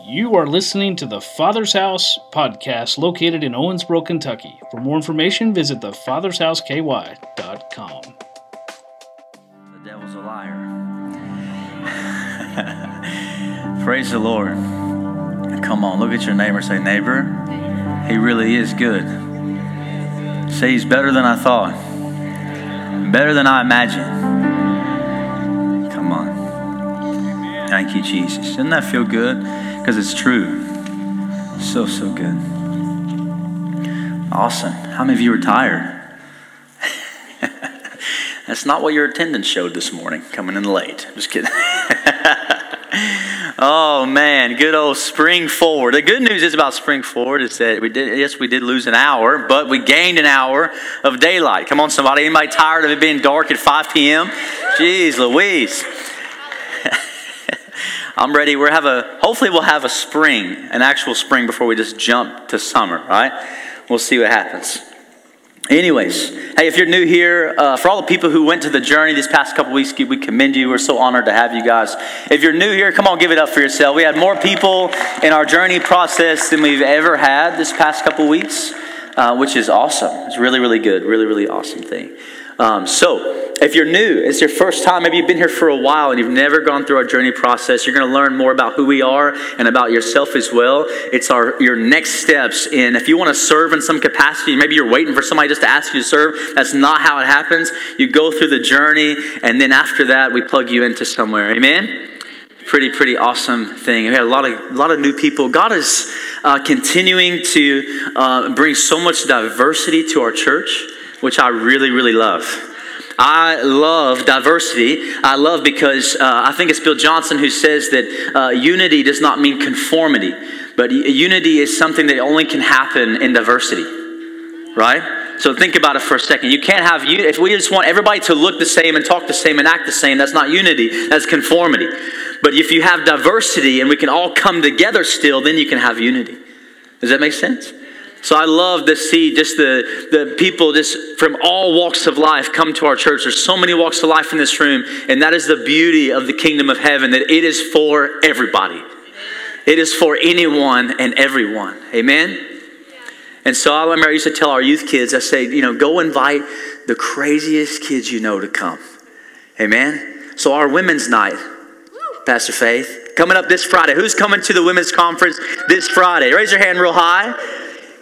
You are listening to the Father's House podcast located in Owensboro, Kentucky. For more information, visit thefathershouseky.com. The devil's a liar. Praise the Lord. Come on, look at your neighbor. Say, neighbor, he really is good. Say, he's better than I thought, better than I imagined. Come on. Thank you, Jesus. Doesn't that feel good? Because it's true. So, so good. Awesome. How many of you are tired? That's not what your attendance showed this morning, coming in late. Just kidding. oh man, good old spring forward. The good news is about spring forward is that we did yes, we did lose an hour, but we gained an hour of daylight. Come on, somebody. Anybody tired of it being dark at 5 p.m.? Jeez Louise. I'm ready. We'll have a hopefully we'll have a spring, an actual spring before we just jump to summer, right? We'll see what happens. Anyways, hey, if you're new here, uh, for all the people who went to the journey this past couple weeks, we commend you. We're so honored to have you guys. If you're new here, come on, give it up for yourself. We had more people in our journey process than we've ever had this past couple weeks, uh, which is awesome. It's really, really good. Really, really awesome thing. Um, so, if you're new, it's your first time, maybe you've been here for a while and you've never gone through our journey process, you're going to learn more about who we are and about yourself as well. It's our your next steps And if you want to serve in some capacity, maybe you're waiting for somebody just to ask you to serve. That's not how it happens. You go through the journey, and then after that, we plug you into somewhere. Amen pretty pretty awesome thing. We had a lot of a lot of new people. God is uh, continuing to uh, bring so much diversity to our church which I really, really love. I love diversity. I love because uh, I think it's Bill Johnson who says that uh, unity does not mean conformity, but unity is something that only can happen in diversity, right? So think about it for a second. You can't have if we just want everybody to look the same and talk the same and act the same. That's not unity. That's conformity. But if you have diversity and we can all come together still, then you can have unity. Does that make sense? So I love to see just the, the people just from all walks of life come to our church. There's so many walks of life in this room, and that is the beauty of the kingdom of heaven, that it is for everybody. It is for anyone and everyone. Amen? And so I remember I used to tell our youth kids, I say, you know, go invite the craziest kids you know to come. Amen? So our women's night, Pastor Faith, coming up this Friday. Who's coming to the women's conference this Friday? Raise your hand real high.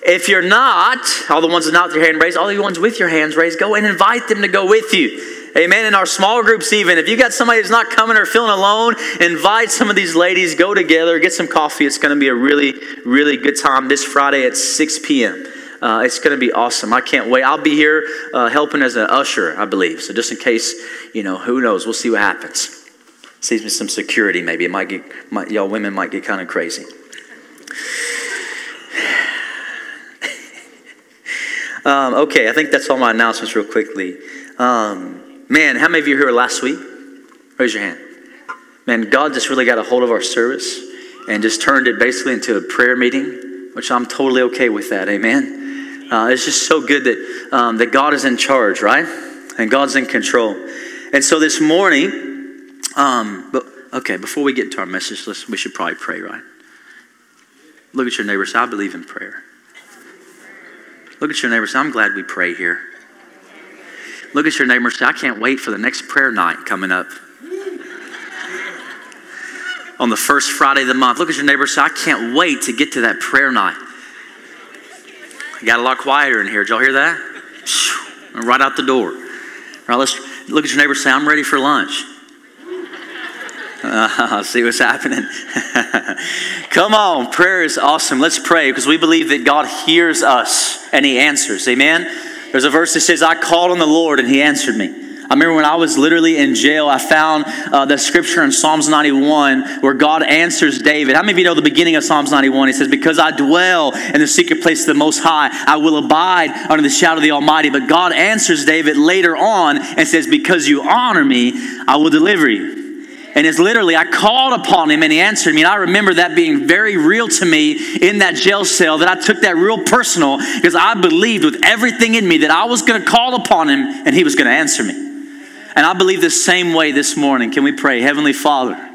If you're not, all the ones without with your hand raised, all the ones with your hands raised, go and invite them to go with you. Amen. In our small groups, even if you got somebody who's not coming or feeling alone, invite some of these ladies, go together, get some coffee. It's going to be a really, really good time this Friday at 6 p.m. Uh, it's going to be awesome. I can't wait. I'll be here uh, helping as an usher, I believe. So just in case, you know, who knows? We'll see what happens. Saves me some security, maybe. It might get, might, y'all women might get kind of crazy. Um, okay, I think that's all my announcements, real quickly. Um, man, how many of you here last week? Raise your hand. Man, God just really got a hold of our service and just turned it basically into a prayer meeting, which I'm totally okay with that. Amen. Uh, it's just so good that um, that God is in charge, right? And God's in control. And so this morning, um, but okay, before we get into our message, list, we should probably pray, right? Look at your neighbor. Say, I believe in prayer. Look at your neighbor say, I'm glad we pray here. Look at your neighbor say, I can't wait for the next prayer night coming up. On the first Friday of the month. Look at your neighbor say, I can't wait to get to that prayer night. It got a lot quieter in here. Did y'all hear that? Right out the door. All right, let's look at your neighbor say, I'm ready for lunch. Uh, see what's happening. Come on, prayer is awesome. Let's pray because we believe that God hears us and He answers. Amen. There's a verse that says, I called on the Lord and He answered me. I remember when I was literally in jail, I found uh, the scripture in Psalms 91 where God answers David. How many of you know the beginning of Psalms 91? He says, Because I dwell in the secret place of the Most High, I will abide under the shadow of the Almighty. But God answers David later on and says, Because you honor me, I will deliver you. And it's literally, I called upon him and he answered me. And I remember that being very real to me in that jail cell, that I took that real personal because I believed with everything in me that I was going to call upon him and he was going to answer me. And I believe the same way this morning. Can we pray? Heavenly Father,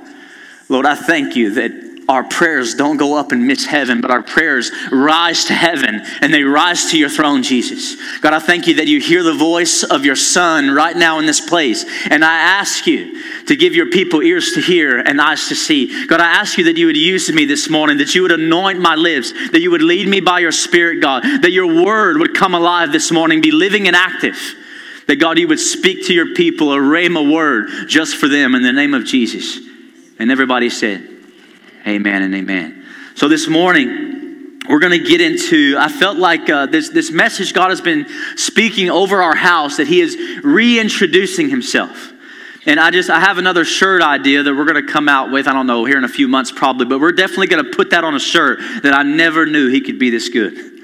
Lord, I thank you that our prayers don't go up and miss heaven, but our prayers rise to heaven and they rise to your throne, Jesus. God, I thank you that you hear the voice of your Son right now in this place. And I ask you to give your people ears to hear and eyes to see. God, I ask you that you would use me this morning, that you would anoint my lips, that you would lead me by your Spirit, God, that your word would come alive this morning, be living and active. That God, you would speak to your people a rhema word just for them in the name of Jesus. And everybody said, Amen and amen. So this morning, we're going to get into. I felt like uh, this, this message God has been speaking over our house that He is reintroducing Himself. And I just, I have another shirt idea that we're going to come out with. I don't know, here in a few months probably, but we're definitely going to put that on a shirt that I never knew He could be this good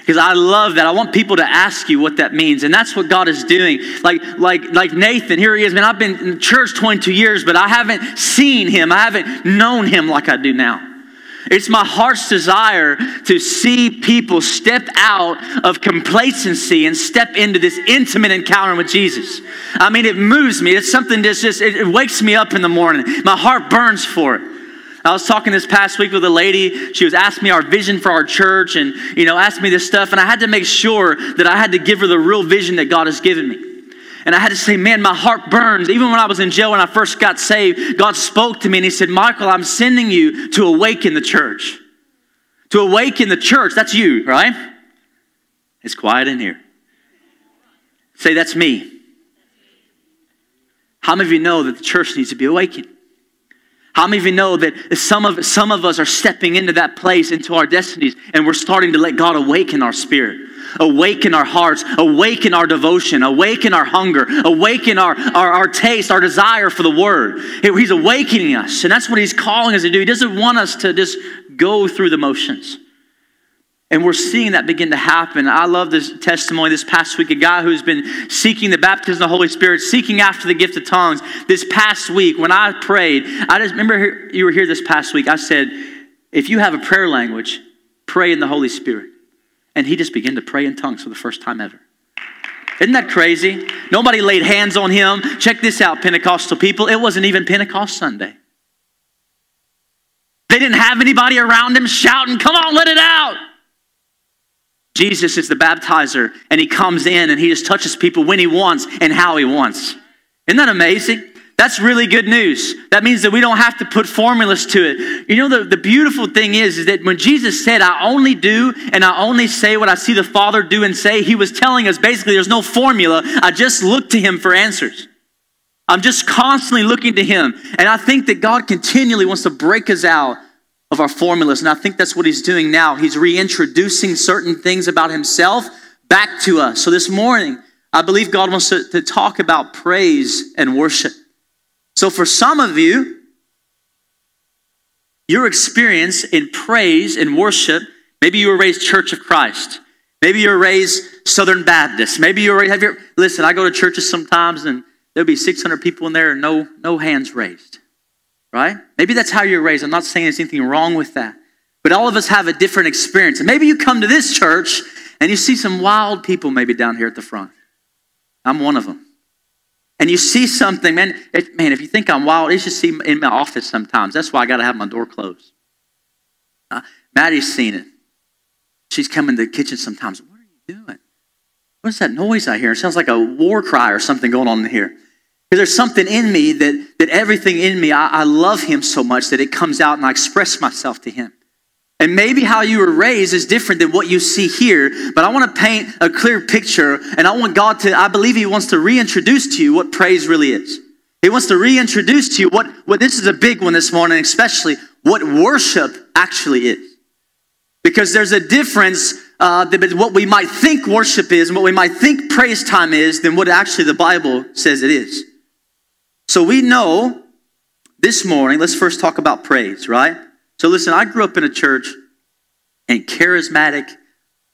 because I love that. I want people to ask you what that means. And that's what God is doing. Like, like, like Nathan, here he is. Man, I've been in church 22 years, but I haven't seen him. I haven't known him like I do now. It's my heart's desire to see people step out of complacency and step into this intimate encounter with Jesus. I mean, it moves me. It's something that's just, it wakes me up in the morning. My heart burns for it. I was talking this past week with a lady. She was asking me our vision for our church and, you know, asked me this stuff. And I had to make sure that I had to give her the real vision that God has given me. And I had to say, man, my heart burns. Even when I was in jail when I first got saved, God spoke to me and He said, Michael, I'm sending you to awaken the church. To awaken the church. That's you, right? It's quiet in here. Say, that's me. How many of you know that the church needs to be awakened? How many of you know that some of, some of us are stepping into that place, into our destinies, and we're starting to let God awaken our spirit, awaken our hearts, awaken our devotion, awaken our hunger, awaken our, our, our taste, our desire for the Word. He's awakening us, and that's what He's calling us to do. He doesn't want us to just go through the motions. And we're seeing that begin to happen. I love this testimony this past week. A guy who's been seeking the baptism of the Holy Spirit, seeking after the gift of tongues. This past week, when I prayed, I just remember you were here this past week. I said, if you have a prayer language, pray in the Holy Spirit. And he just began to pray in tongues for the first time ever. Isn't that crazy? Nobody laid hands on him. Check this out, Pentecostal people. It wasn't even Pentecost Sunday. They didn't have anybody around him shouting, Come on, let it out. Jesus is the baptizer, and he comes in and he just touches people when he wants and how he wants. Isn't that amazing? That's really good news. That means that we don't have to put formulas to it. You know, the, the beautiful thing is, is that when Jesus said, I only do and I only say what I see the Father do and say, he was telling us basically there's no formula. I just look to him for answers. I'm just constantly looking to him. And I think that God continually wants to break us out of our formulas. And I think that's what he's doing now. He's reintroducing certain things about himself back to us. So this morning, I believe God wants to, to talk about praise and worship. So for some of you, your experience in praise and worship, maybe you were raised Church of Christ. Maybe you were raised Southern Baptist. Maybe you were have you, listen, I go to churches sometimes and there'll be 600 people in there and no, no hands raised right? Maybe that's how you're raised. I'm not saying there's anything wrong with that. But all of us have a different experience. And maybe you come to this church and you see some wild people maybe down here at the front. I'm one of them. And you see something, man, it, man, if you think I'm wild, you should see in my office sometimes. That's why I got to have my door closed. Uh, Maddie's seen it. She's coming to the kitchen sometimes. What are you doing? What's that noise I hear? It sounds like a war cry or something going on in here. Because there's something in me that, that everything in me, I, I love him so much that it comes out and I express myself to him. And maybe how you were raised is different than what you see here, but I want to paint a clear picture and I want God to, I believe He wants to reintroduce to you what praise really is. He wants to reintroduce to you what, what this is a big one this morning, especially what worship actually is. Because there's a difference uh, that what we might think worship is and what we might think praise time is than what actually the Bible says it is. So we know this morning, let's first talk about praise, right? So listen, I grew up in a church in charismatic,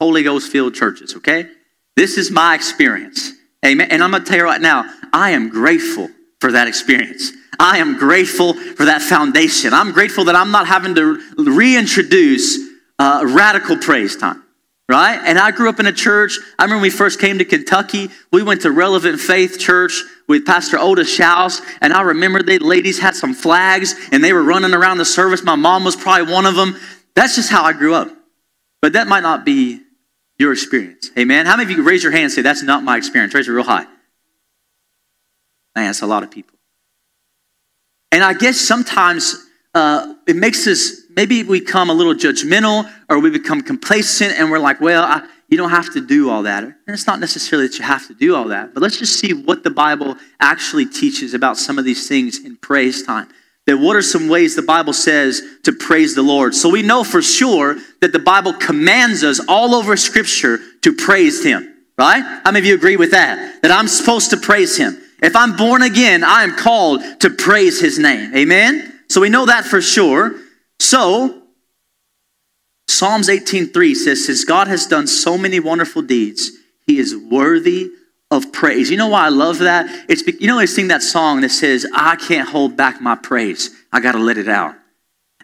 Holy Ghost filled churches, okay? This is my experience. Amen. And I'm going to tell you right now, I am grateful for that experience. I am grateful for that foundation. I'm grateful that I'm not having to reintroduce uh, radical praise time. Right? And I grew up in a church. I remember when we first came to Kentucky, we went to Relevant Faith Church with Pastor Otis Schaus, and I remember the ladies had some flags and they were running around the service. My mom was probably one of them. That's just how I grew up. But that might not be your experience. Amen. How many of you raise your hand and say, That's not my experience? Raise it real high. Man, that's a lot of people. And I guess sometimes uh, it makes us maybe we become a little judgmental or we become complacent and we're like, well, I, you don't have to do all that. And it's not necessarily that you have to do all that, but let's just see what the Bible actually teaches about some of these things in praise time. That what are some ways the Bible says to praise the Lord? So we know for sure that the Bible commands us all over Scripture to praise Him, right? How many of you agree with that? That I'm supposed to praise Him. If I'm born again, I am called to praise his name. Amen? So we know that for sure. So, Psalms 18:3 says, Since God has done so many wonderful deeds, he is worthy of praise. You know why I love that? It's you know they sing that song that says, I can't hold back my praise. I gotta let it out.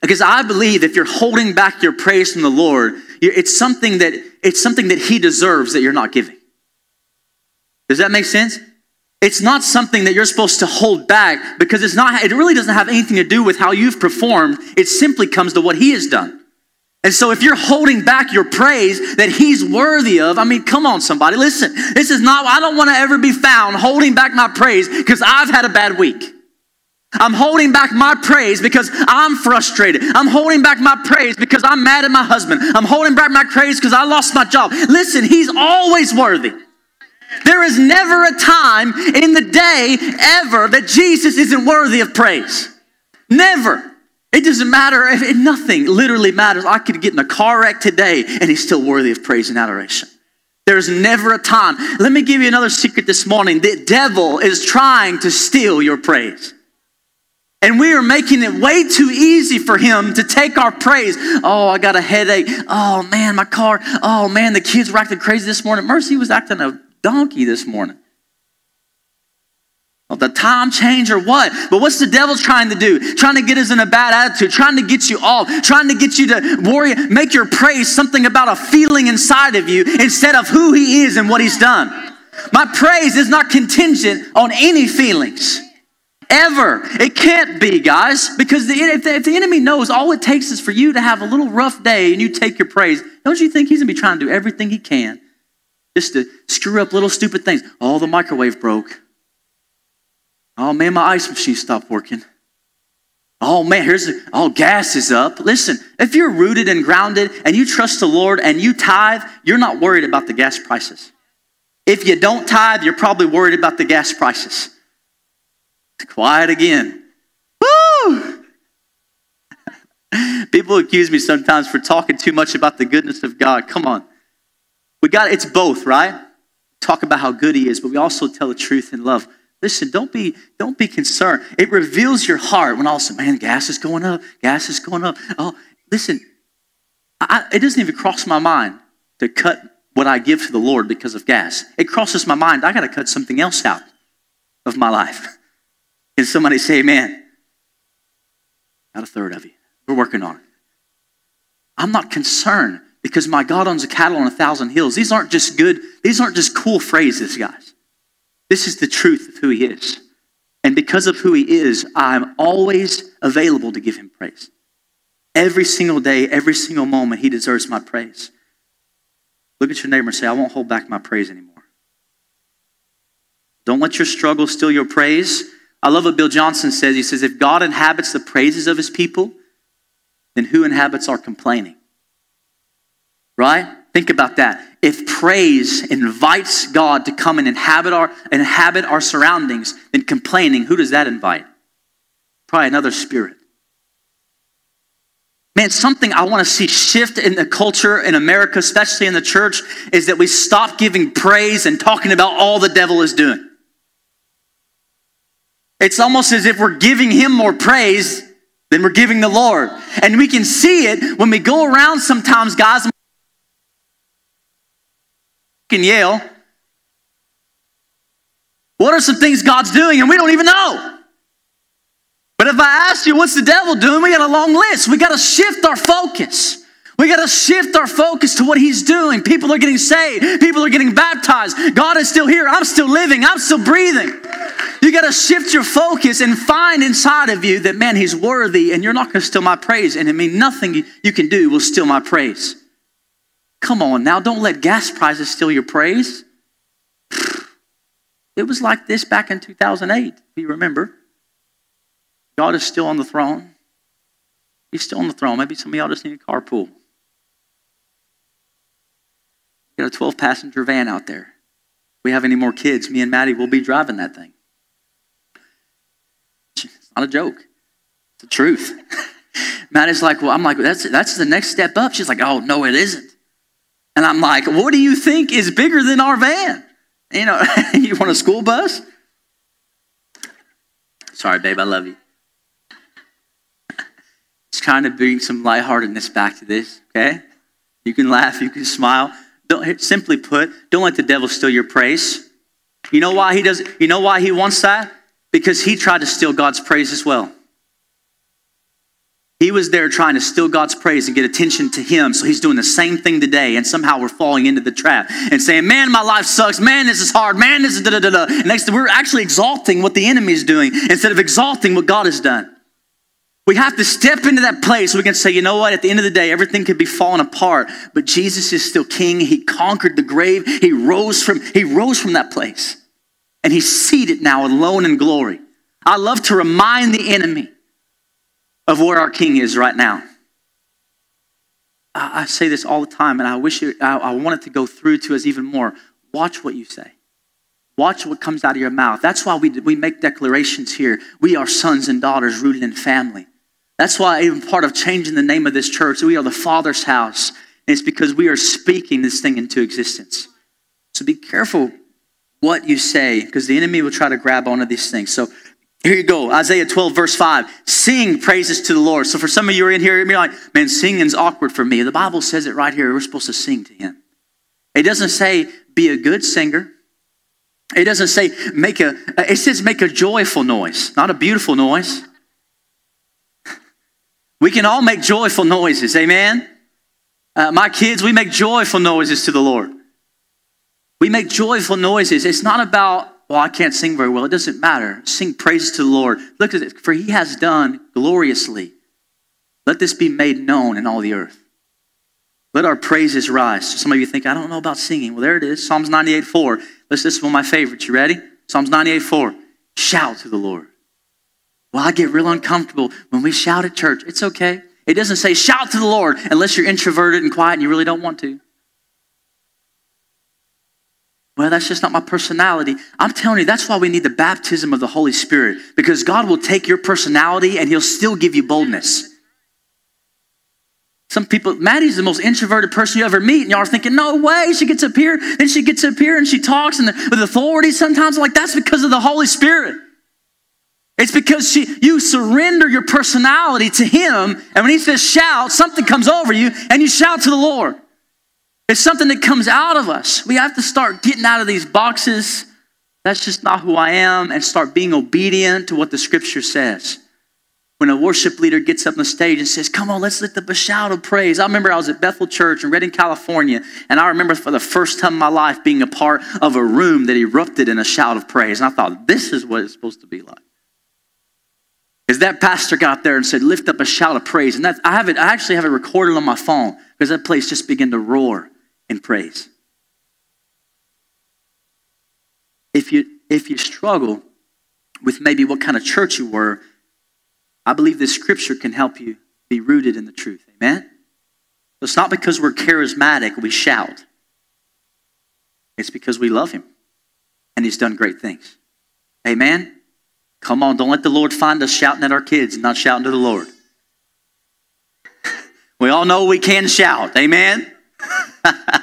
Because I believe if you're holding back your praise from the Lord, it's something that it's something that He deserves that you're not giving. Does that make sense? It's not something that you're supposed to hold back because it's not, it really doesn't have anything to do with how you've performed. It simply comes to what He has done. And so if you're holding back your praise that He's worthy of, I mean, come on, somebody, listen. This is not, I don't want to ever be found holding back my praise because I've had a bad week. I'm holding back my praise because I'm frustrated. I'm holding back my praise because I'm mad at my husband. I'm holding back my praise because I lost my job. Listen, He's always worthy. There is never a time in the day ever that Jesus isn't worthy of praise. Never. It doesn't matter if nothing literally matters. I could get in a car wreck today and he's still worthy of praise and adoration. There's never a time. Let me give you another secret this morning. The devil is trying to steal your praise. And we are making it way too easy for him to take our praise. Oh, I got a headache. Oh, man, my car. Oh, man, the kids were acting crazy this morning. Mercy was acting a donkey this morning. Well, the time change or what? But what's the devil trying to do? Trying to get us in a bad attitude, trying to get you off, trying to get you to worry, make your praise something about a feeling inside of you instead of who he is and what he's done. My praise is not contingent on any feelings. Ever. It can't be, guys, because the, if, the, if the enemy knows all it takes is for you to have a little rough day and you take your praise, don't you think he's going to be trying to do everything he can just to screw up little stupid things. Oh, the microwave broke. Oh man, my ice machine stopped working. Oh man, here's the, oh gas is up. Listen, if you're rooted and grounded and you trust the Lord and you tithe, you're not worried about the gas prices. If you don't tithe, you're probably worried about the gas prices. Quiet again. Woo! People accuse me sometimes for talking too much about the goodness of God. Come on. We got it's both, right? Talk about how good he is, but we also tell the truth in love. Listen, don't be don't be concerned. It reveals your heart when all of a sudden, man, gas is going up, gas is going up. Oh, listen, I, it doesn't even cross my mind to cut what I give to the Lord because of gas. It crosses my mind. I got to cut something else out of my life. Can somebody say, "Man, got a third of you. We're working on it." I'm not concerned because my God owns a cattle on a thousand hills. These aren't just good, these aren't just cool phrases, guys. This is the truth of who He is. And because of who He is, I'm always available to give Him praise. Every single day, every single moment, He deserves my praise. Look at your neighbor and say, I won't hold back my praise anymore. Don't let your struggle steal your praise. I love what Bill Johnson says. He says, If God inhabits the praises of His people, then who inhabits our complaining? Right? Think about that. If praise invites God to come and inhabit our, inhabit our surroundings, then complaining, who does that invite? Probably another spirit. Man, something I want to see shift in the culture in America, especially in the church, is that we stop giving praise and talking about all the devil is doing. It's almost as if we're giving him more praise than we're giving the Lord. And we can see it when we go around sometimes, guys, in Yale. What are some things God's doing and we don't even know? But if I ask you, what's the devil doing? We got a long list. We got to shift our focus. We got to shift our focus to what He's doing. People are getting saved, people are getting baptized. God is still here. I'm still living, I'm still breathing. You got to shift your focus and find inside of you that, man, He's worthy and you're not going to steal my praise. And I mean, nothing you can do will steal my praise. Come on now, don't let gas prices steal your praise. It was like this back in 2008, if you remember. God is still on the throne. He's still on the throne. Maybe some of y'all just need a carpool. got a 12 passenger van out there. If we have any more kids, me and Maddie will be driving that thing. It's not a joke. It's the truth. Maddie's like, well, I'm like, that's, that's the next step up. She's like, oh, no, it isn't. And I'm like, what do you think is bigger than our van? You know, you want a school bus? Sorry, babe, I love you. Just trying to bring some lightheartedness back to this, okay? You can laugh, you can smile. Don't simply put, don't let the devil steal your praise. You know why he does you know why he wants that? Because he tried to steal God's praise as well. He was there trying to steal God's praise and get attention to him. So he's doing the same thing today. And somehow we're falling into the trap and saying, man, my life sucks. Man, this is hard. Man, this is da da da da. Next, we're actually exalting what the enemy is doing instead of exalting what God has done. We have to step into that place we can say, you know what, at the end of the day, everything could be falling apart, but Jesus is still king. He conquered the grave. He rose from, he rose from that place. And he's seated now alone in glory. I love to remind the enemy of where our king is right now. I, I say this all the time, and I wish it, I, I to go through to us even more. Watch what you say. Watch what comes out of your mouth. That's why we, we make declarations here. We are sons and daughters rooted in family. That's why even part of changing the name of this church, we are the Father's house. And it's because we are speaking this thing into existence. So be careful what you say, because the enemy will try to grab onto these things. So here you go, Isaiah 12, verse 5. Sing praises to the Lord. So for some of you are in here, you're like, man, singing's awkward for me. The Bible says it right here. We're supposed to sing to him. It doesn't say be a good singer. It doesn't say make a, it says make a joyful noise, not a beautiful noise. We can all make joyful noises, amen? Uh, my kids, we make joyful noises to the Lord. We make joyful noises. It's not about, well, I can't sing very well. It doesn't matter. Sing praises to the Lord. Look at it, for he has done gloriously. Let this be made known in all the earth. Let our praises rise. So Some of you think, I don't know about singing. Well, there it is. Psalms 98 4. This is one of my favorites. You ready? Psalms 98 4. Shout to the Lord. Well, I get real uncomfortable when we shout at church. It's okay. It doesn't say shout to the Lord unless you're introverted and quiet and you really don't want to. Well, that's just not my personality. I'm telling you, that's why we need the baptism of the Holy Spirit because God will take your personality and He'll still give you boldness. Some people, Maddie's the most introverted person you ever meet, and y'all are thinking, no way, she gets up here, then she gets up here and she talks and with authority sometimes. I'm like, that's because of the Holy Spirit. It's because she, you surrender your personality to Him, and when He says shout, something comes over you, and you shout to the Lord. It's something that comes out of us. We have to start getting out of these boxes. That's just not who I am, and start being obedient to what the Scripture says. When a worship leader gets up on the stage and says, Come on, let's lift up a shout of praise. I remember I was at Bethel Church in Redding, California, and I remember for the first time in my life being a part of a room that erupted in a shout of praise. And I thought, this is what it's supposed to be like. Is that pastor got there and said, lift up a shout of praise. And that I have it, I actually have it recorded on my phone because that place just began to roar in praise. If you if you struggle with maybe what kind of church you were, I believe this scripture can help you be rooted in the truth. Amen? It's not because we're charismatic we shout. It's because we love him and he's done great things. Amen? Come on, don't let the Lord find us shouting at our kids and not shouting to the Lord. We all know we can shout. Amen?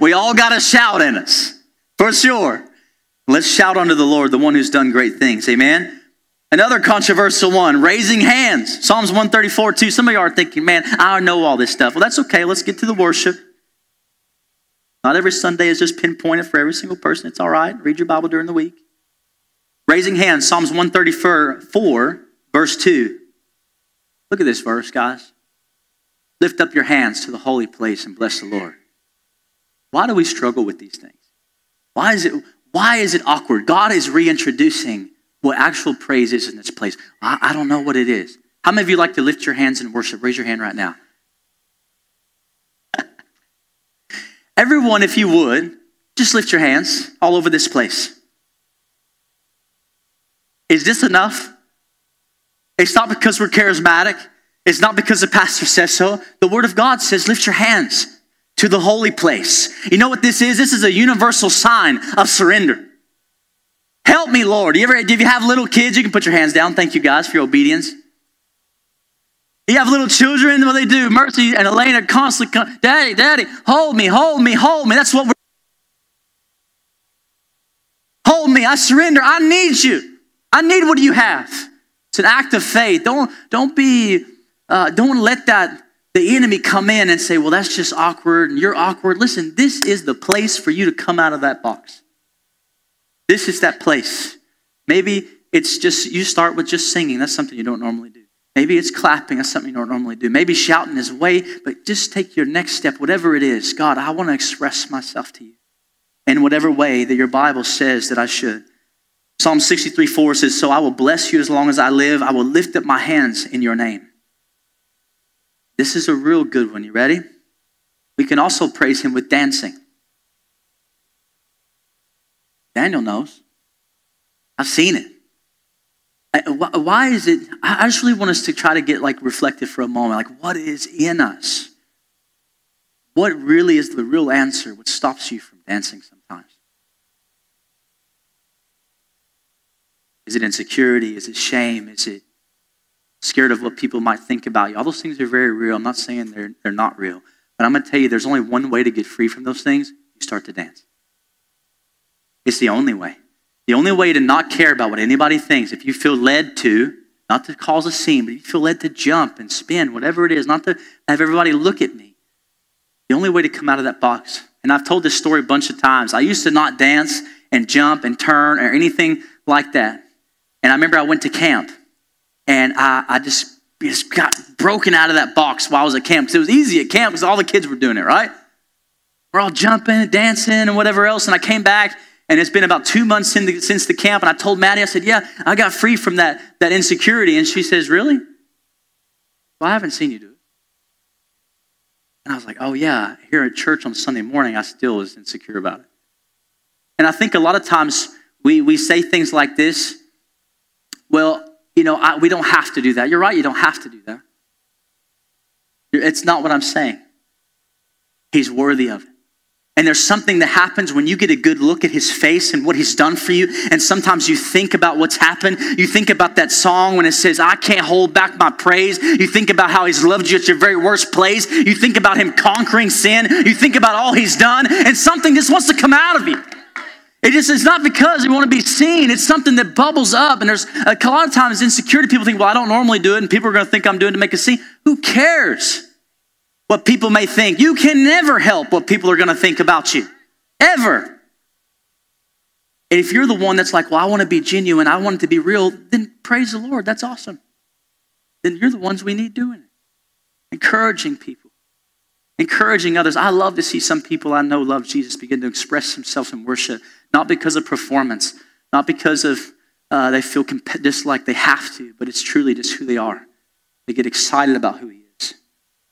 we all got a shout in us, for sure. Let's shout unto the Lord, the one who's done great things. Amen? Another controversial one, raising hands. Psalms 134 2. Some of you are thinking, man, I know all this stuff. Well, that's okay. Let's get to the worship. Not every Sunday is just pinpointed for every single person. It's all right. Read your Bible during the week. Raising hands, Psalms 134, verse 2. Look at this verse, guys. Lift up your hands to the holy place and bless the Lord. Why do we struggle with these things? Why is it, why is it awkward? God is reintroducing what actual praise is in this place. I, I don't know what it is. How many of you like to lift your hands and worship? Raise your hand right now. Everyone, if you would, just lift your hands all over this place. Is this enough? It's not because we're charismatic. It's not because the pastor says so. The word of God says, lift your hands to the holy place. You know what this is? This is a universal sign of surrender. Help me, Lord. You ever, if you have little kids, you can put your hands down. Thank you guys for your obedience. You have little children, what they do, Mercy and Elena constantly, come, Daddy, Daddy, hold me, hold me, hold me. That's what we're. Hold me, I surrender, I need you. I need what you have. It's an act of faith. Don't, don't be, uh, don't let that, the enemy come in and say, well, that's just awkward and you're awkward. Listen, this is the place for you to come out of that box. This is that place. Maybe it's just, you start with just singing. That's something you don't normally do. Maybe it's clapping. That's something you don't normally do. Maybe shouting is way, but just take your next step, whatever it is. God, I want to express myself to you in whatever way that your Bible says that I should. Psalm 63 4 says, So I will bless you as long as I live. I will lift up my hands in your name. This is a real good one. You ready? We can also praise him with dancing. Daniel knows. I've seen it. Why is it? I just really want us to try to get like reflective for a moment. Like, what is in us? What really is the real answer? What stops you from dancing sometimes? Is it insecurity? Is it shame? Is it scared of what people might think about you? All those things are very real. I'm not saying they're, they're not real. But I'm going to tell you there's only one way to get free from those things. You start to dance. It's the only way. The only way to not care about what anybody thinks, if you feel led to, not to cause a scene, but you feel led to jump and spin, whatever it is, not to have everybody look at me. The only way to come out of that box, and I've told this story a bunch of times. I used to not dance and jump and turn or anything like that. And I remember I went to camp and I, I just, just got broken out of that box while I was at camp because it was easy at camp because all the kids were doing it, right? We're all jumping and dancing and whatever else. And I came back and it's been about two months the, since the camp. And I told Maddie, I said, Yeah, I got free from that, that insecurity. And she says, Really? Well, I haven't seen you do it. And I was like, Oh, yeah, here at church on Sunday morning, I still was insecure about it. And I think a lot of times we, we say things like this well, you know, I, we don't have to do that. You're right, you don't have to do that. It's not what I'm saying. He's worthy of it. And there's something that happens when you get a good look at his face and what he's done for you. And sometimes you think about what's happened. You think about that song when it says, I can't hold back my praise. You think about how he's loved you at your very worst place. You think about him conquering sin. You think about all he's done. And something just wants to come out of you. It just is not because we want to be seen. It's something that bubbles up. And there's a lot of times insecurity. People think, well, I don't normally do it. And people are going to think I'm doing it to make a scene. Who cares what people may think? You can never help what people are going to think about you. Ever. And if you're the one that's like, well, I want to be genuine, I want it to be real, then praise the Lord. That's awesome. Then you're the ones we need doing it. Encouraging people encouraging others. I love to see some people I know love Jesus begin to express themselves in worship, not because of performance, not because of uh, they feel comp- just like they have to, but it's truly just who they are. They get excited about who he is.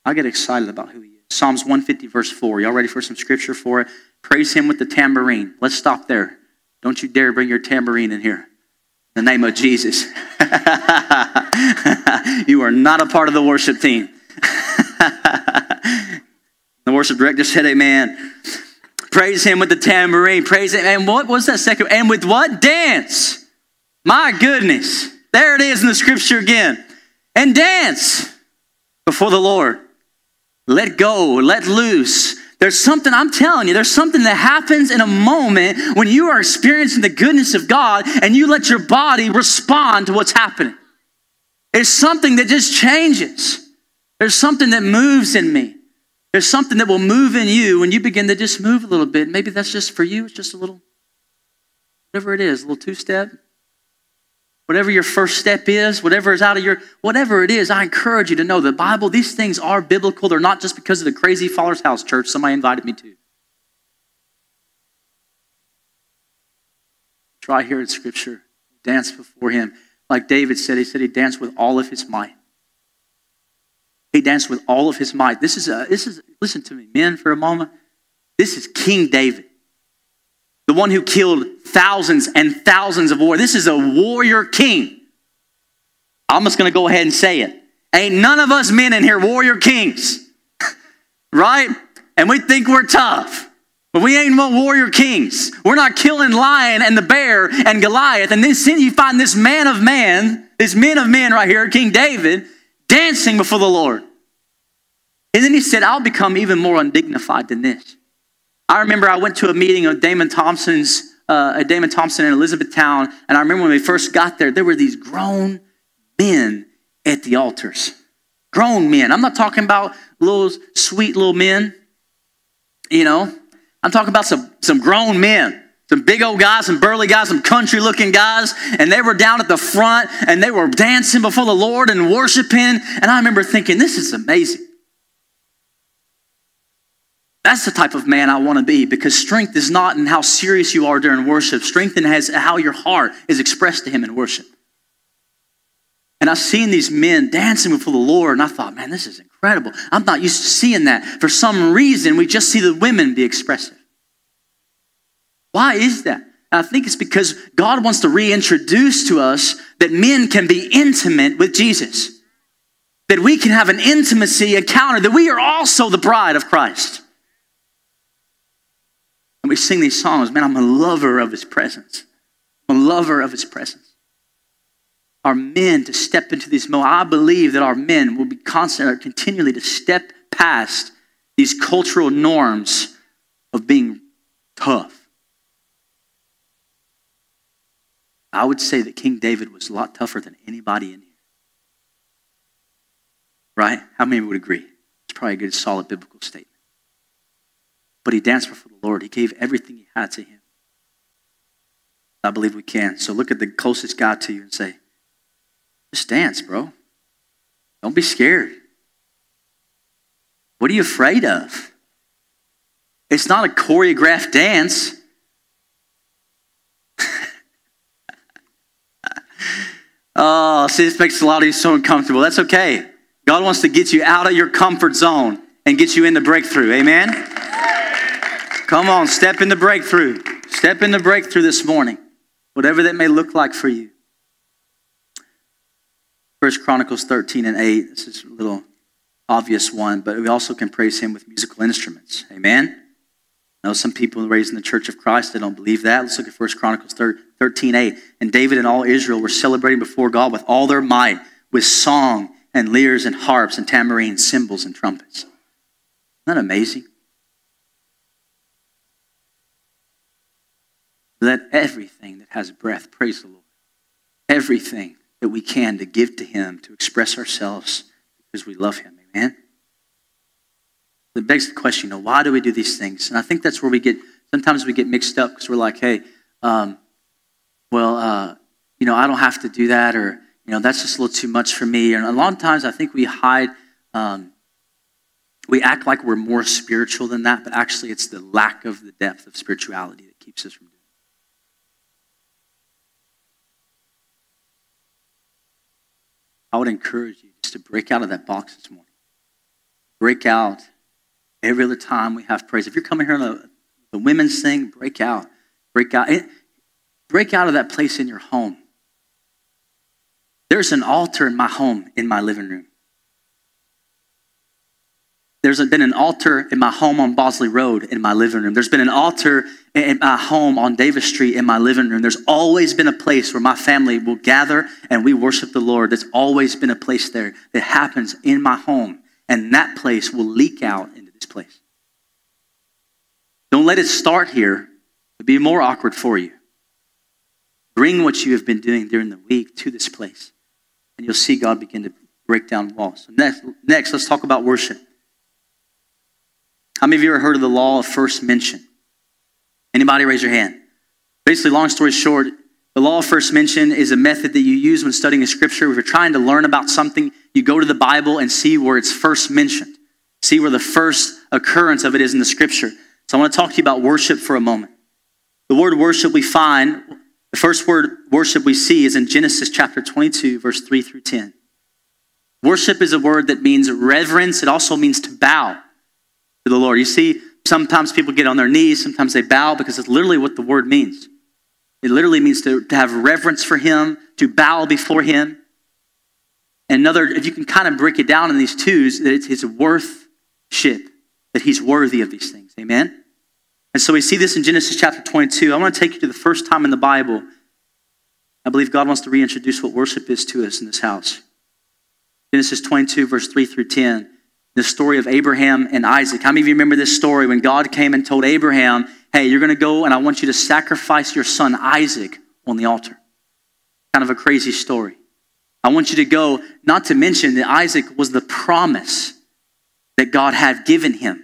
I get excited about who he is. Psalms 150, verse 4. Y'all ready for some scripture for it? Praise him with the tambourine. Let's stop there. Don't you dare bring your tambourine in here. In the name of Jesus. you are not a part of the worship team. The worship director said, Amen. Praise him with the tambourine. Praise him. And what was that second? And with what? Dance. My goodness. There it is in the scripture again. And dance before the Lord. Let go, let loose. There's something, I'm telling you, there's something that happens in a moment when you are experiencing the goodness of God and you let your body respond to what's happening. It's something that just changes. There's something that moves in me. There's something that will move in you when you begin to just move a little bit. Maybe that's just for you. It's just a little, whatever it is, a little two step, whatever your first step is, whatever is out of your, whatever it is, I encourage you to know the Bible, these things are biblical. They're not just because of the crazy Father's House church somebody invited me to. Try here in Scripture, dance before Him. Like David said, he said he danced with all of his might. He danced with all of his might. This is a, this is, listen to me, men, for a moment. This is King David, the one who killed thousands and thousands of war. This is a warrior king. I'm just going to go ahead and say it. Ain't none of us men in here warrior kings, right? And we think we're tough. But we ain't no warrior kings. We're not killing lion and the bear and Goliath. And then you find this man of man, this men of men right here, King David, dancing before the Lord. And then he said, I'll become even more undignified than this. I remember I went to a meeting of Damon Thompson's, uh, Damon Thompson in Elizabethtown, and I remember when we first got there, there were these grown men at the altars. Grown men. I'm not talking about little sweet little men, you know. I'm talking about some, some grown men some big old guys, some burly guys, some country looking guys, and they were down at the front and they were dancing before the Lord and worshiping. And I remember thinking, this is amazing. That's the type of man I want to be because strength is not in how serious you are during worship. Strength in how your heart is expressed to Him in worship. And I've seen these men dancing before the Lord, and I thought, man, this is incredible. I'm not used to seeing that. For some reason, we just see the women be expressive. Why is that? I think it's because God wants to reintroduce to us that men can be intimate with Jesus. That we can have an intimacy encounter, that we are also the bride of Christ. And we sing these songs, man, I'm a lover of his presence. I'm a lover of his presence. Our men to step into these. I believe that our men will be constantly, continually to step past these cultural norms of being tough I would say that King David was a lot tougher than anybody in here. Right? How many would agree? It's probably a good, solid biblical statement. But he danced before the Lord. He gave everything he had to him. I believe we can. So look at the closest God to you and say, just dance, bro. Don't be scared. What are you afraid of? It's not a choreographed dance. Oh, see, this makes a lot of you so uncomfortable. That's okay. God wants to get you out of your comfort zone and get you in the breakthrough. Amen? Come on, step in the breakthrough. Step in the breakthrough this morning, whatever that may look like for you. First Chronicles 13 and 8. This is a little obvious one, but we also can praise him with musical instruments. Amen? Know some people raised in the Church of Christ, they don't believe that. Let's look at 1 Chronicles 13, 8. And David and all Israel were celebrating before God with all their might, with song and lyres and harps and tambourines, cymbals and trumpets. Isn't that amazing? Let everything that has breath praise the Lord. Everything that we can to give to Him, to express ourselves because we love Him. Amen? It begs the question, you know, why do we do these things? And I think that's where we get, sometimes we get mixed up because we're like, hey, um, well, uh, you know, I don't have to do that, or, you know, that's just a little too much for me. And a lot of times I think we hide, um, we act like we're more spiritual than that, but actually it's the lack of the depth of spirituality that keeps us from doing it. I would encourage you just to break out of that box this morning. Break out Every other time we have praise. If you're coming here on the, the women's thing, break out. Break out. Break out of that place in your home. There's an altar in my home, in my living room. There's been an altar in my home on Bosley Road in my living room. There's been an altar in my home on Davis Street in my living room. There's always been a place where my family will gather and we worship the Lord. There's always been a place there that happens in my home. And that place will leak out place. Don't let it start here. It'd be more awkward for you. Bring what you have been doing during the week to this place, and you'll see God begin to break down walls. Next, next let's talk about worship. How many of you ever heard of the law of first mention? Anybody raise your hand? Basically, long story short, The law of first mention is a method that you use when studying a scripture. If you're trying to learn about something, you go to the Bible and see where it's first mentioned, see where the first occurrence of it is in the scripture. So I want to talk to you about worship for a moment. The word worship we find, the first word worship we see is in Genesis chapter 22, verse 3 through 10. Worship is a word that means reverence, it also means to bow to the Lord. You see, sometimes people get on their knees, sometimes they bow because it's literally what the word means. It literally means to, to have reverence for Him, to bow before Him. Another, if you can kind of break it down in these twos, that it's His that He's worthy of these things. Amen? And so we see this in Genesis chapter 22. I want to take you to the first time in the Bible. I believe God wants to reintroduce what worship is to us in this house. Genesis 22, verse 3 through 10 the story of Abraham and Isaac. How many of you remember this story when God came and told Abraham, Hey, you're going to go and I want you to sacrifice your son Isaac on the altar? Kind of a crazy story. I want you to go, not to mention that Isaac was the promise that God had given him.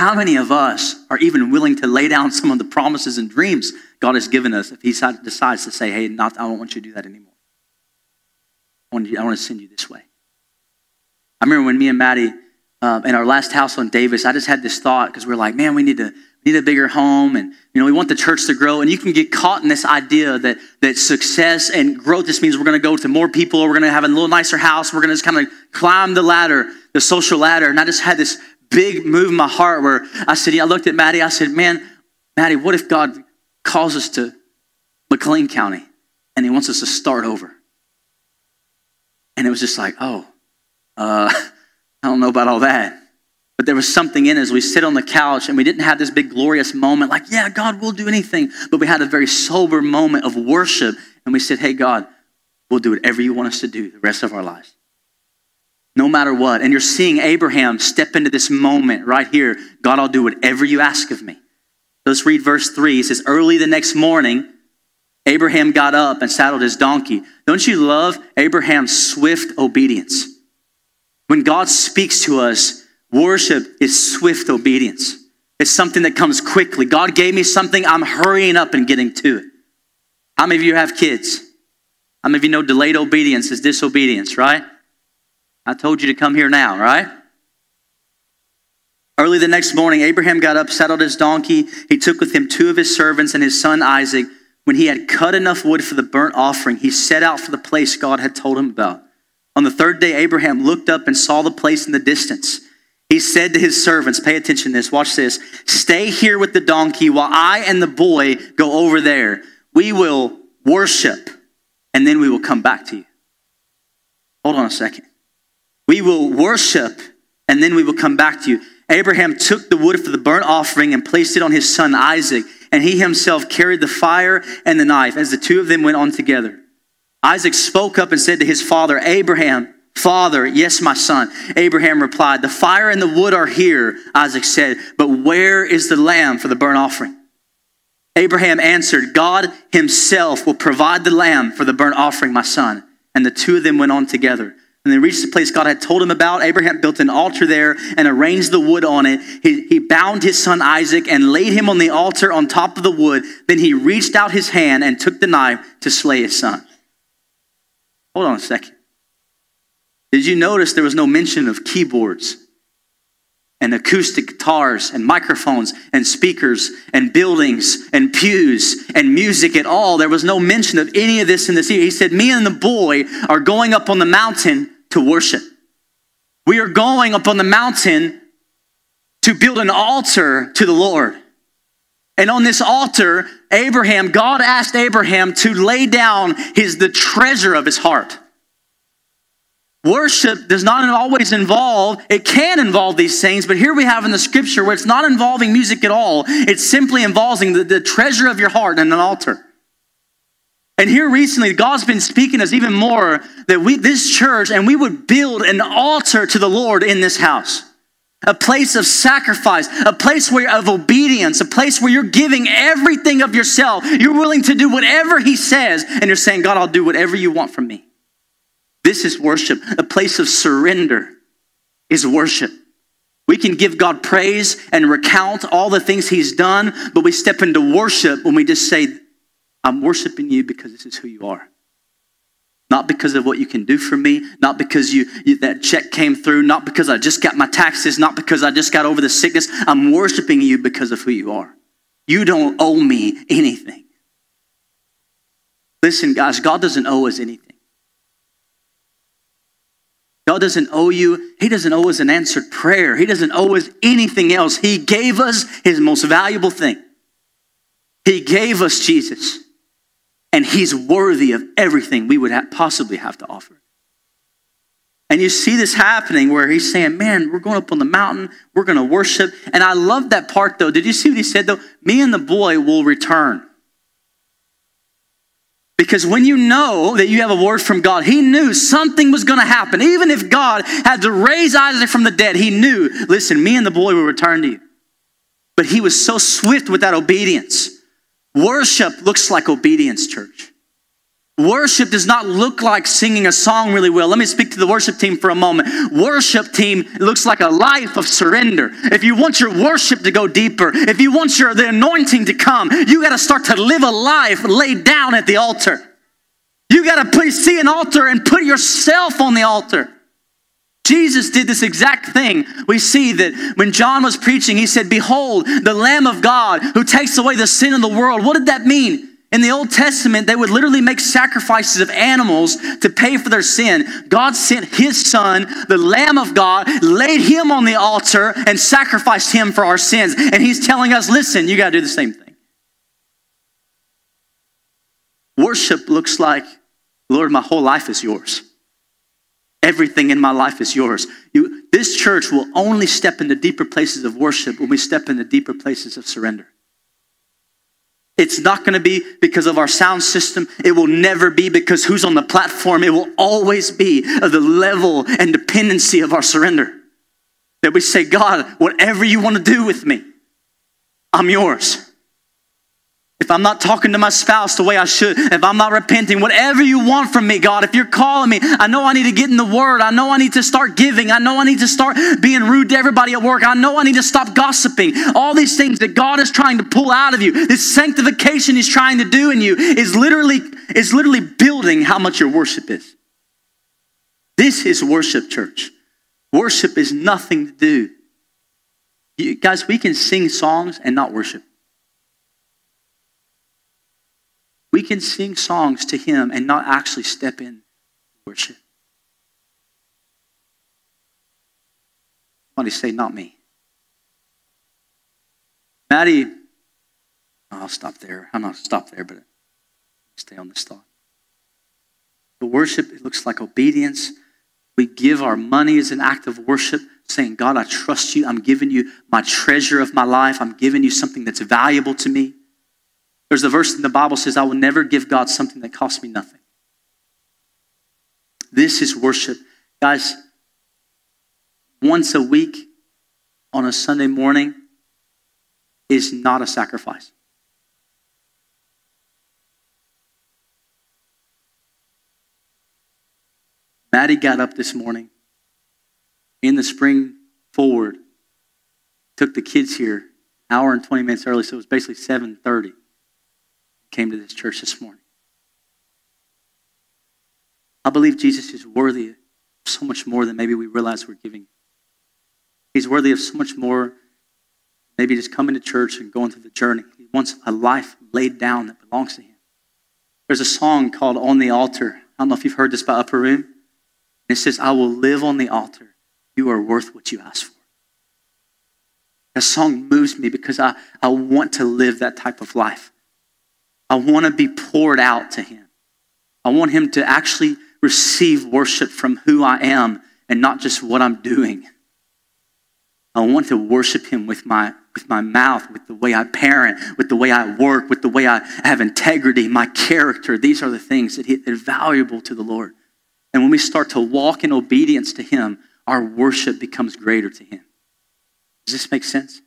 How many of us are even willing to lay down some of the promises and dreams God has given us if He decides to say, hey, not, I don't want you to do that anymore? I want, you, I want to send you this way. I remember when me and Maddie um, in our last house on Davis, I just had this thought because we are like, man, we need to need a bigger home and you know we want the church to grow. And you can get caught in this idea that that success and growth just means we're going to go to more people we're going to have a little nicer house we're going to just kind of climb the ladder the social ladder. And i just had this big move in my heart where i said yeah, i looked at maddie i said man maddie what if god calls us to mclean county and he wants us to start over? And it was just like, oh, uh, I don't know about all that. But there was something in as we sit on the couch and we didn't have this big glorious moment like, yeah, God will do anything. But we had a very sober moment of worship and we said, hey, God, we'll do whatever you want us to do the rest of our lives. No matter what. And you're seeing Abraham step into this moment right here. God, I'll do whatever you ask of me. Let's read verse 3. It says, Early the next morning, Abraham got up and saddled his donkey. Don't you love Abraham's swift obedience? When God speaks to us, worship is swift obedience. It's something that comes quickly. God gave me something, I'm hurrying up and getting to it. How many of you have kids? How many of you know delayed obedience is disobedience, right? I told you to come here now, right? Early the next morning, Abraham got up, saddled his donkey. He took with him two of his servants and his son Isaac. When he had cut enough wood for the burnt offering, he set out for the place God had told him about. On the third day, Abraham looked up and saw the place in the distance. He said to his servants, Pay attention to this, watch this. Stay here with the donkey while I and the boy go over there. We will worship and then we will come back to you. Hold on a second. We will worship and then we will come back to you. Abraham took the wood for the burnt offering and placed it on his son Isaac and he himself carried the fire and the knife as the two of them went on together. Isaac spoke up and said to his father, Abraham, Father, yes, my son. Abraham replied, The fire and the wood are here, Isaac said, but where is the lamb for the burnt offering? Abraham answered, God himself will provide the lamb for the burnt offering, my son. And the two of them went on together. And they reached the place God had told him about. Abraham built an altar there and arranged the wood on it. He, he bound his son Isaac and laid him on the altar on top of the wood. Then he reached out his hand and took the knife to slay his son. Hold on a second. Did you notice there was no mention of keyboards and acoustic guitars and microphones and speakers and buildings and pews and music at all. There was no mention of any of this in this. He said, Me and the boy are going up on the mountain to worship. We are going up on the mountain to build an altar to the Lord. And on this altar, Abraham, God asked Abraham to lay down his the treasure of his heart. Worship does not always involve, it can involve these things, but here we have in the scripture where it's not involving music at all. It's simply involving the, the treasure of your heart and an altar. And here recently, God's been speaking to us even more that we, this church, and we would build an altar to the Lord in this house. A place of sacrifice, a place where, of obedience, a place where you're giving everything of yourself. You're willing to do whatever He says, and you're saying, God, I'll do whatever you want from me. This is worship. A place of surrender is worship. We can give God praise and recount all the things He's done, but we step into worship when we just say, I'm worshiping you because this is who you are. Not because of what you can do for me, not because you, you, that check came through, not because I just got my taxes, not because I just got over the sickness. I'm worshiping you because of who you are. You don't owe me anything. Listen, guys, God doesn't owe us anything. God doesn't owe you, He doesn't owe us an answered prayer. He doesn't owe us anything else. He gave us His most valuable thing. He gave us Jesus and he's worthy of everything we would have, possibly have to offer. And you see this happening where he's saying, Man, we're going up on the mountain, we're going to worship. And I love that part though. Did you see what he said though? Me and the boy will return. Because when you know that you have a word from God, he knew something was going to happen. Even if God had to raise Isaac from the dead, he knew, listen, me and the boy will return to you. But he was so swift with that obedience Worship looks like obedience, church. Worship does not look like singing a song really well. Let me speak to the worship team for a moment. Worship team looks like a life of surrender. If you want your worship to go deeper, if you want your the anointing to come, you got to start to live a life laid down at the altar. You got to see an altar and put yourself on the altar. Jesus did this exact thing. We see that when John was preaching, he said, Behold, the Lamb of God who takes away the sin of the world. What did that mean? In the Old Testament, they would literally make sacrifices of animals to pay for their sin. God sent his son, the Lamb of God, laid him on the altar, and sacrificed him for our sins. And he's telling us, listen, you got to do the same thing. Worship looks like, Lord, my whole life is yours. Everything in my life is yours. You, this church will only step into deeper places of worship when we step into deeper places of surrender. It's not going to be because of our sound system. It will never be because who's on the platform. It will always be of the level and dependency of our surrender. That we say, God, whatever you want to do with me, I'm yours if I'm not talking to my spouse the way I should, if I'm not repenting, whatever you want from me, God, if you're calling me, I know I need to get in the word. I know I need to start giving. I know I need to start being rude to everybody at work. I know I need to stop gossiping. All these things that God is trying to pull out of you, this sanctification He's trying to do in you is literally, is literally building how much your worship is. This is worship, church. Worship is nothing to do. You, guys, we can sing songs and not worship. We can sing songs to Him and not actually step in worship. Somebody say, not me. Maddie, I'll stop there. I'm not stop there, but stay on this thought. The worship, it looks like obedience. We give our money as an act of worship, saying, God, I trust you. I'm giving you my treasure of my life. I'm giving you something that's valuable to me. There's a verse in the Bible says, I will never give God something that costs me nothing. This is worship. Guys, once a week on a Sunday morning is not a sacrifice. Maddie got up this morning in the spring forward, took the kids here hour and 20 minutes early, so it was basically 7.30 came to this church this morning. I believe Jesus is worthy of so much more than maybe we realize we're giving. He's worthy of so much more, maybe just coming to church and going through the journey. He wants a life laid down that belongs to him. There's a song called On the Altar. I don't know if you've heard this by Upper Room. It says, I will live on the altar. You are worth what you ask for. That song moves me because I, I want to live that type of life. I want to be poured out to him. I want him to actually receive worship from who I am and not just what I'm doing. I want to worship him with my, with my mouth, with the way I parent, with the way I work, with the way I have integrity, my character. These are the things that are valuable to the Lord. And when we start to walk in obedience to him, our worship becomes greater to him. Does this make sense?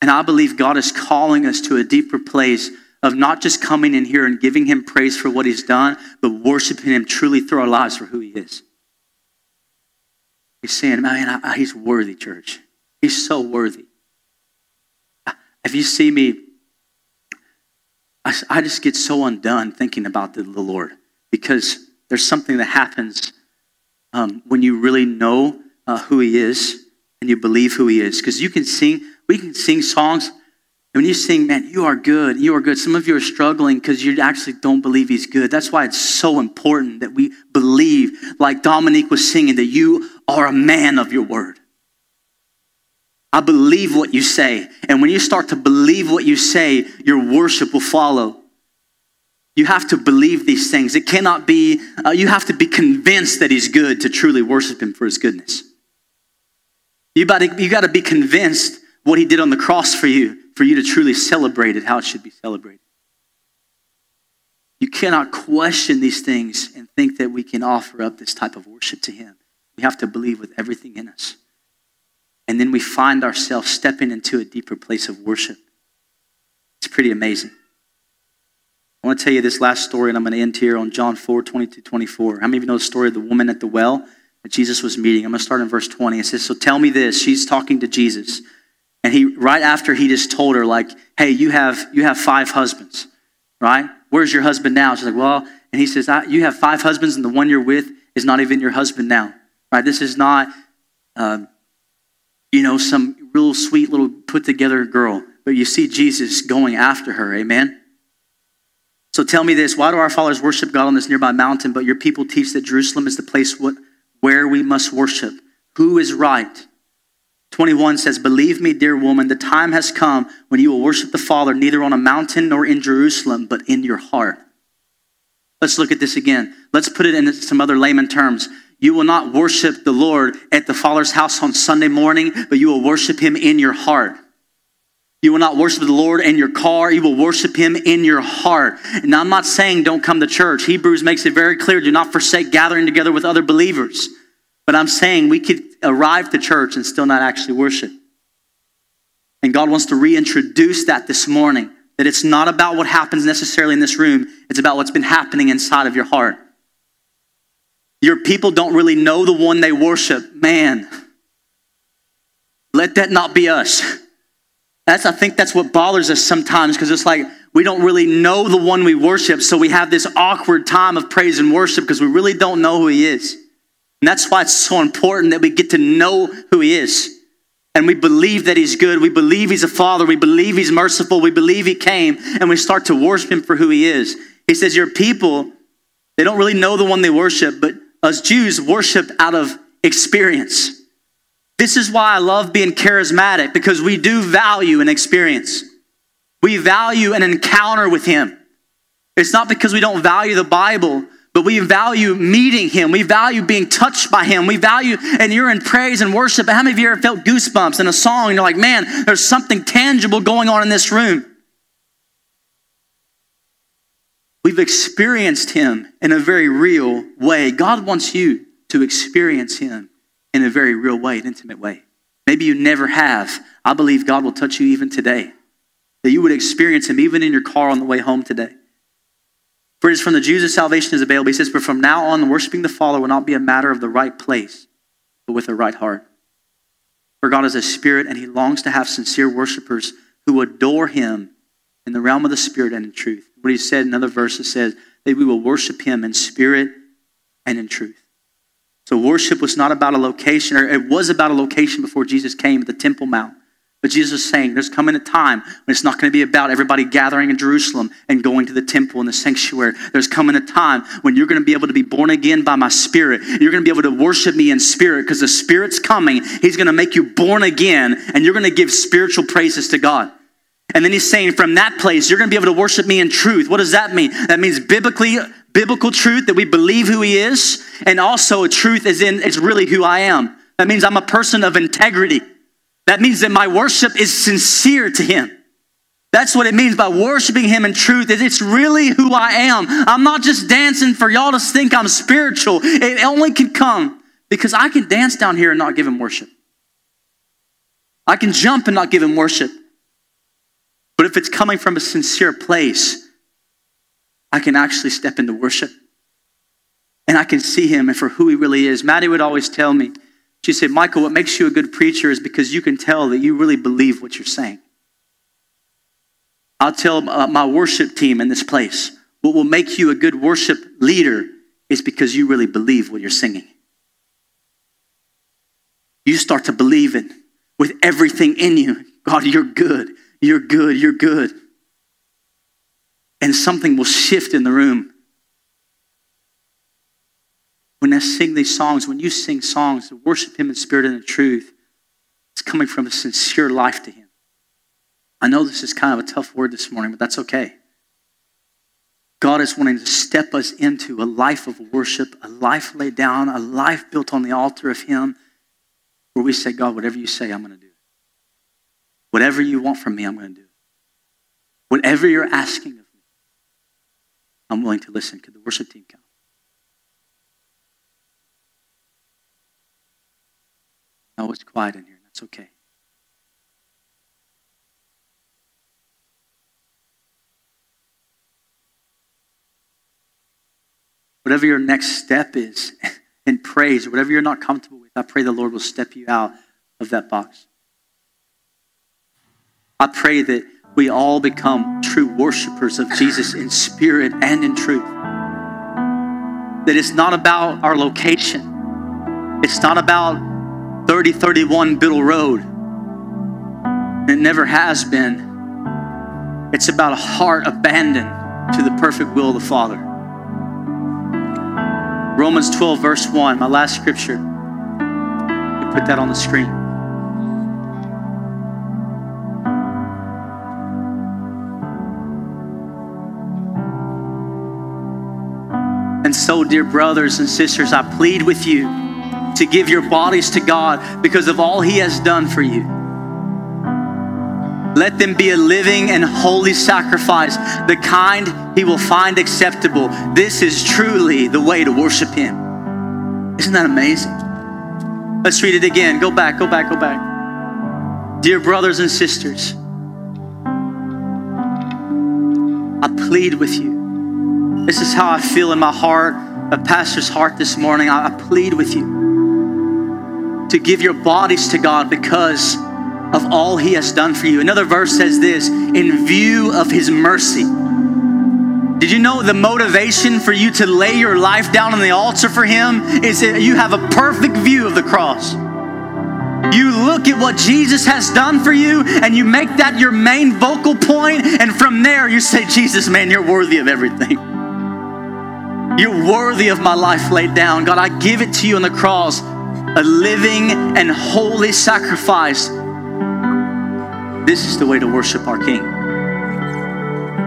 And I believe God is calling us to a deeper place of not just coming in here and giving him praise for what he's done, but worshiping him truly through our lives for who he is. He's saying, man, I, I, he's worthy, church. He's so worthy. If you see me, I, I just get so undone thinking about the, the Lord because there's something that happens um, when you really know uh, who He is and you believe who He is. Because you can sing, we can sing songs. And when you sing, man, you are good, you are good. Some of you are struggling because you actually don't believe He's good. That's why it's so important that we believe, like Dominique was singing, that you are a man of your word. I believe what you say. And when you start to believe what you say, your worship will follow. You have to believe these things. It cannot be, uh, you have to be convinced that He's good to truly worship Him for His goodness. You, got to, you got to be convinced what He did on the cross for you, for you to truly celebrate it how it should be celebrated. You cannot question these things and think that we can offer up this type of worship to Him. We have to believe with everything in us. And then we find ourselves stepping into a deeper place of worship. It's pretty amazing. I want to tell you this last story, and I'm going to end here on John 4 22 24. How many of you know the story of the woman at the well that Jesus was meeting? I'm going to start in verse 20. It says, So tell me this. She's talking to Jesus. And he, right after he just told her, like, hey, you have, you have five husbands, right? Where's your husband now? She's like, well, and he says, you have five husbands, and the one you're with is not even your husband now, right? This is not, uh, you know, some real sweet little put together girl. But you see Jesus going after her, amen? So tell me this why do our fathers worship God on this nearby mountain, but your people teach that Jerusalem is the place where we must worship? Who is right? 21 says, Believe me, dear woman, the time has come when you will worship the Father neither on a mountain nor in Jerusalem, but in your heart. Let's look at this again. Let's put it in some other layman terms. You will not worship the Lord at the Father's house on Sunday morning, but you will worship Him in your heart. You will not worship the Lord in your car. You will worship Him in your heart. Now, I'm not saying don't come to church. Hebrews makes it very clear do not forsake gathering together with other believers. But I'm saying we could arrive to church and still not actually worship. And God wants to reintroduce that this morning that it's not about what happens necessarily in this room, it's about what's been happening inside of your heart. Your people don't really know the one they worship. Man, let that not be us. That's, I think that's what bothers us sometimes because it's like we don't really know the one we worship, so we have this awkward time of praise and worship because we really don't know who He is. And that's why it's so important that we get to know who He is. And we believe that He's good. We believe He's a Father. We believe He's merciful. We believe He came. And we start to worship Him for who He is. He says, Your people, they don't really know the one they worship, but us Jews worship out of experience. This is why I love being charismatic because we do value an experience. We value an encounter with Him. It's not because we don't value the Bible, but we value meeting Him. We value being touched by Him. We value, and you're in praise and worship. But How many of you ever felt goosebumps in a song and you're like, man, there's something tangible going on in this room? We've experienced Him in a very real way. God wants you to experience Him in a very real way, an intimate way. Maybe you never have. I believe God will touch you even today. That you would experience Him even in your car on the way home today. For it is from the Jews that salvation is available. He says, But from now on, worshiping the Father will not be a matter of the right place, but with a right heart. For God is a spirit, and He longs to have sincere worshipers who adore Him in the realm of the Spirit and in truth. What He said in other verses says that we will worship Him in spirit and in truth. So worship was not about a location, or it was about a location before Jesus came at the Temple Mount. But Jesus is saying there's coming a time when it's not going to be about everybody gathering in Jerusalem and going to the temple and the sanctuary. There's coming a time when you're going to be able to be born again by my spirit. You're going to be able to worship me in spirit because the spirit's coming. He's going to make you born again and you're going to give spiritual praises to God. And then he's saying from that place, you're going to be able to worship me in truth. What does that mean? That means biblically biblical truth that we believe who he is, and also a truth is in it's really who I am. That means I'm a person of integrity. That means that my worship is sincere to him. That's what it means by worshiping him in truth. It's really who I am. I'm not just dancing for y'all to think I'm spiritual. It only can come because I can dance down here and not give him worship. I can jump and not give him worship. But if it's coming from a sincere place, I can actually step into worship. And I can see him and for who he really is. Maddie would always tell me She said, Michael, what makes you a good preacher is because you can tell that you really believe what you're saying. I'll tell uh, my worship team in this place what will make you a good worship leader is because you really believe what you're singing. You start to believe it with everything in you. God, you're good. You're good. You're good. And something will shift in the room. When I sing these songs, when you sing songs to worship Him in spirit and in truth, it's coming from a sincere life to Him. I know this is kind of a tough word this morning, but that's okay. God is wanting to step us into a life of worship, a life laid down, a life built on the altar of Him, where we say, God, whatever you say, I'm going to do. Whatever you want from me, I'm going to do. Whatever you're asking of me, I'm willing to listen. Could the worship team come? It's quiet in here. That's okay. Whatever your next step is in praise, whatever you're not comfortable with, I pray the Lord will step you out of that box. I pray that we all become true worshipers of Jesus in spirit and in truth. That it's not about our location, it's not about 3031 Biddle Road. It never has been. It's about a heart abandoned to the perfect will of the Father. Romans 12, verse 1, my last scripture. You put that on the screen. And so, dear brothers and sisters, I plead with you to give your bodies to God because of all He has done for you. Let them be a living and holy sacrifice, the kind he will find acceptable. This is truly the way to worship him. Isn't that amazing? Let's read it again. Go back, go back, go back. Dear brothers and sisters, I plead with you. This is how I feel in my heart, a pastor's heart this morning. I plead with you to give your bodies to God because of all he has done for you. Another verse says this in view of his mercy. Did you know the motivation for you to lay your life down on the altar for him is that you have a perfect view of the cross? You look at what Jesus has done for you and you make that your main vocal point, and from there you say, Jesus, man, you're worthy of everything. You're worthy of my life laid down. God, I give it to you on the cross, a living and holy sacrifice this is the way to worship our King.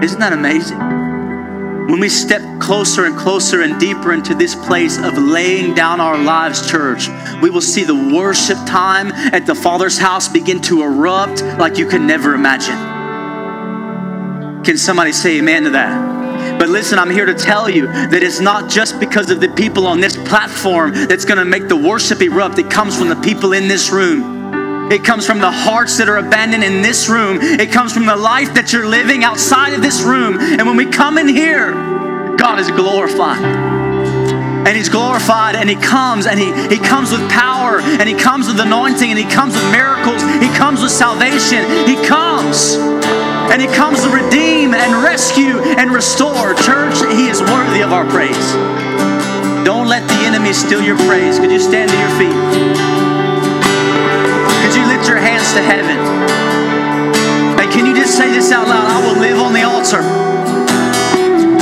Isn't that amazing? When we step closer and closer and deeper into this place of laying down our lives, church, we will see the worship time at the Father's house begin to erupt like you can never imagine. Can somebody say amen to that? But listen, I'm here to tell you that it's not just because of the people on this platform that's going to make the worship erupt. It comes from the people in this room. It comes from the hearts that are abandoned in this room. It comes from the life that you're living outside of this room. And when we come in here, God is glorified. And he's glorified and he comes and he, he comes with power and he comes with anointing and he comes with miracles. He comes with salvation. He comes and he comes to redeem and rescue and restore. Church, he is worthy of our praise. Don't let the enemy steal your praise. Could you stand to your feet? Could you lift your hands to heaven. Hey, can you just say this out loud? I will live on the altar.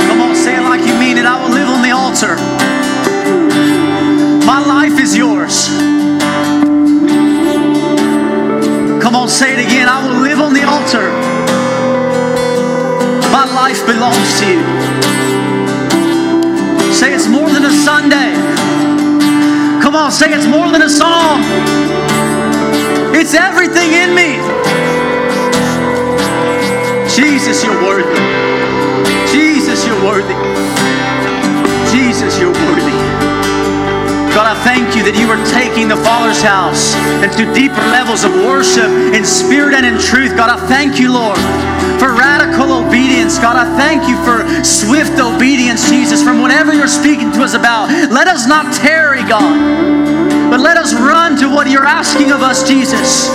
Come on, say it like you mean it. I will live on the altar. Is yours. Come on, say it again. I will live on the altar. My life belongs to you. Say it's more than a Sunday. Come on, say it's more than a song. It's everything in me. Jesus, you're worthy. Jesus, you're worthy. Jesus, you're worthy. God, I thank you that you are taking the Father's house into deeper levels of worship in spirit and in truth. God, I thank you, Lord, for radical obedience. God, I thank you for swift obedience, Jesus, from whatever you're speaking to us about. Let us not tarry, God. But let us run to what you're asking of us, Jesus.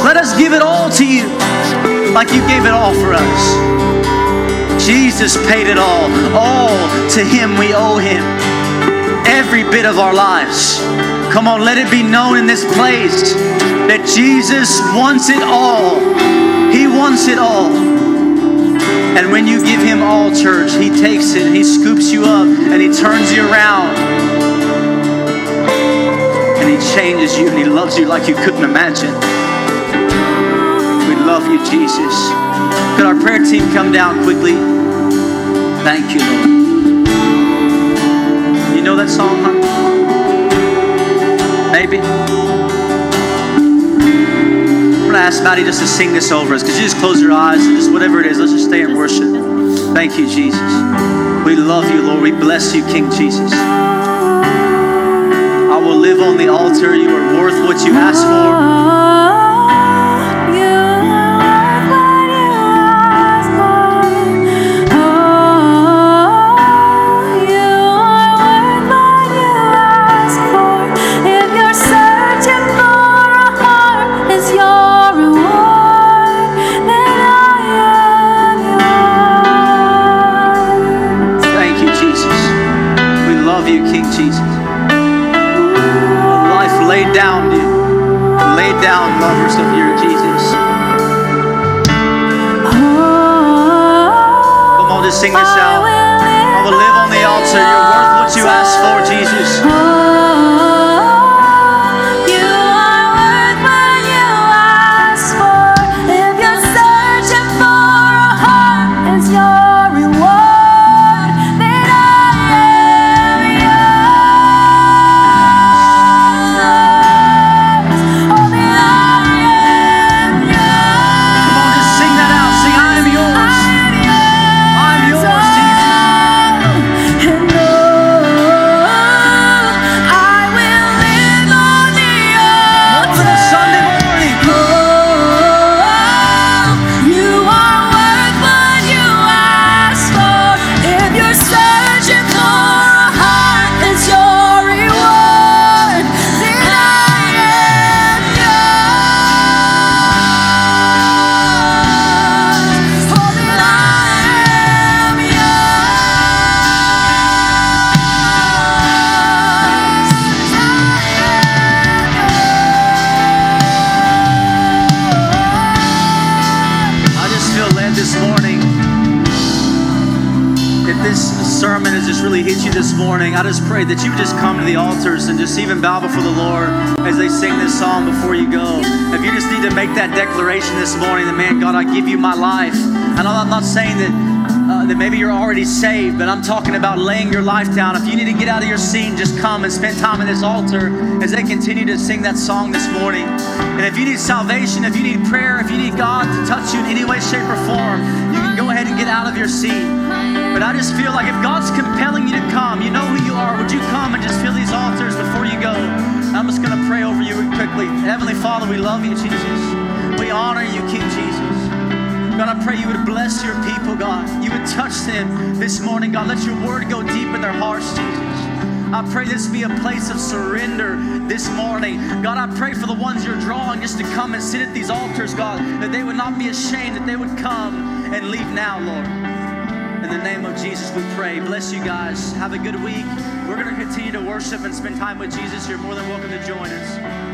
Let us give it all to you like you gave it all for us. Jesus paid it all. All to Him we owe Him. Every bit of our lives. Come on, let it be known in this place that Jesus wants it all. He wants it all. And when you give Him all, church, He takes it and He scoops you up and He turns you around. And He changes you and He loves you like you couldn't imagine. We love you, Jesus. Could our prayer team come down quickly? Thank you, Lord. Know that song, huh? Maybe. I'm gonna ask Maddie just to sing this over us. Could you just close your eyes and just whatever it is, let's just stay in worship. Thank you, Jesus. We love you, Lord. We bless you, King Jesus. I will live on the altar. You are worth what you ask for. Come on, just really hit you this morning, I just pray that you would just come to the altars and just even bow before the Lord as they sing this song before you go. If you just need to make that declaration this morning, that man, God, I give you my life. And I'm not saying that uh, that maybe you're already saved, but I'm talking about laying your life down. If you need to get out of your seat, just come and spend time at this altar as they continue to sing that song this morning. And if you need salvation, if you need prayer, if you need God to touch you in any way, shape, or form, you can go ahead and get out of your seat. But I just feel like if God's compelling you to come, you know who you are. Would you come and just fill these altars before you go? I'm just going to pray over you quickly. Heavenly Father, we love you, Jesus. We honor you, King Jesus. God, I pray you would bless your people, God. You would touch them this morning, God. Let your word go deep in their hearts, Jesus. I pray this be a place of surrender this morning. God, I pray for the ones you're drawing just to come and sit at these altars, God, that they would not be ashamed, that they would come and leave now, Lord. In the name of Jesus, we pray. Bless you guys. Have a good week. We're going to continue to worship and spend time with Jesus. You're more than welcome to join us.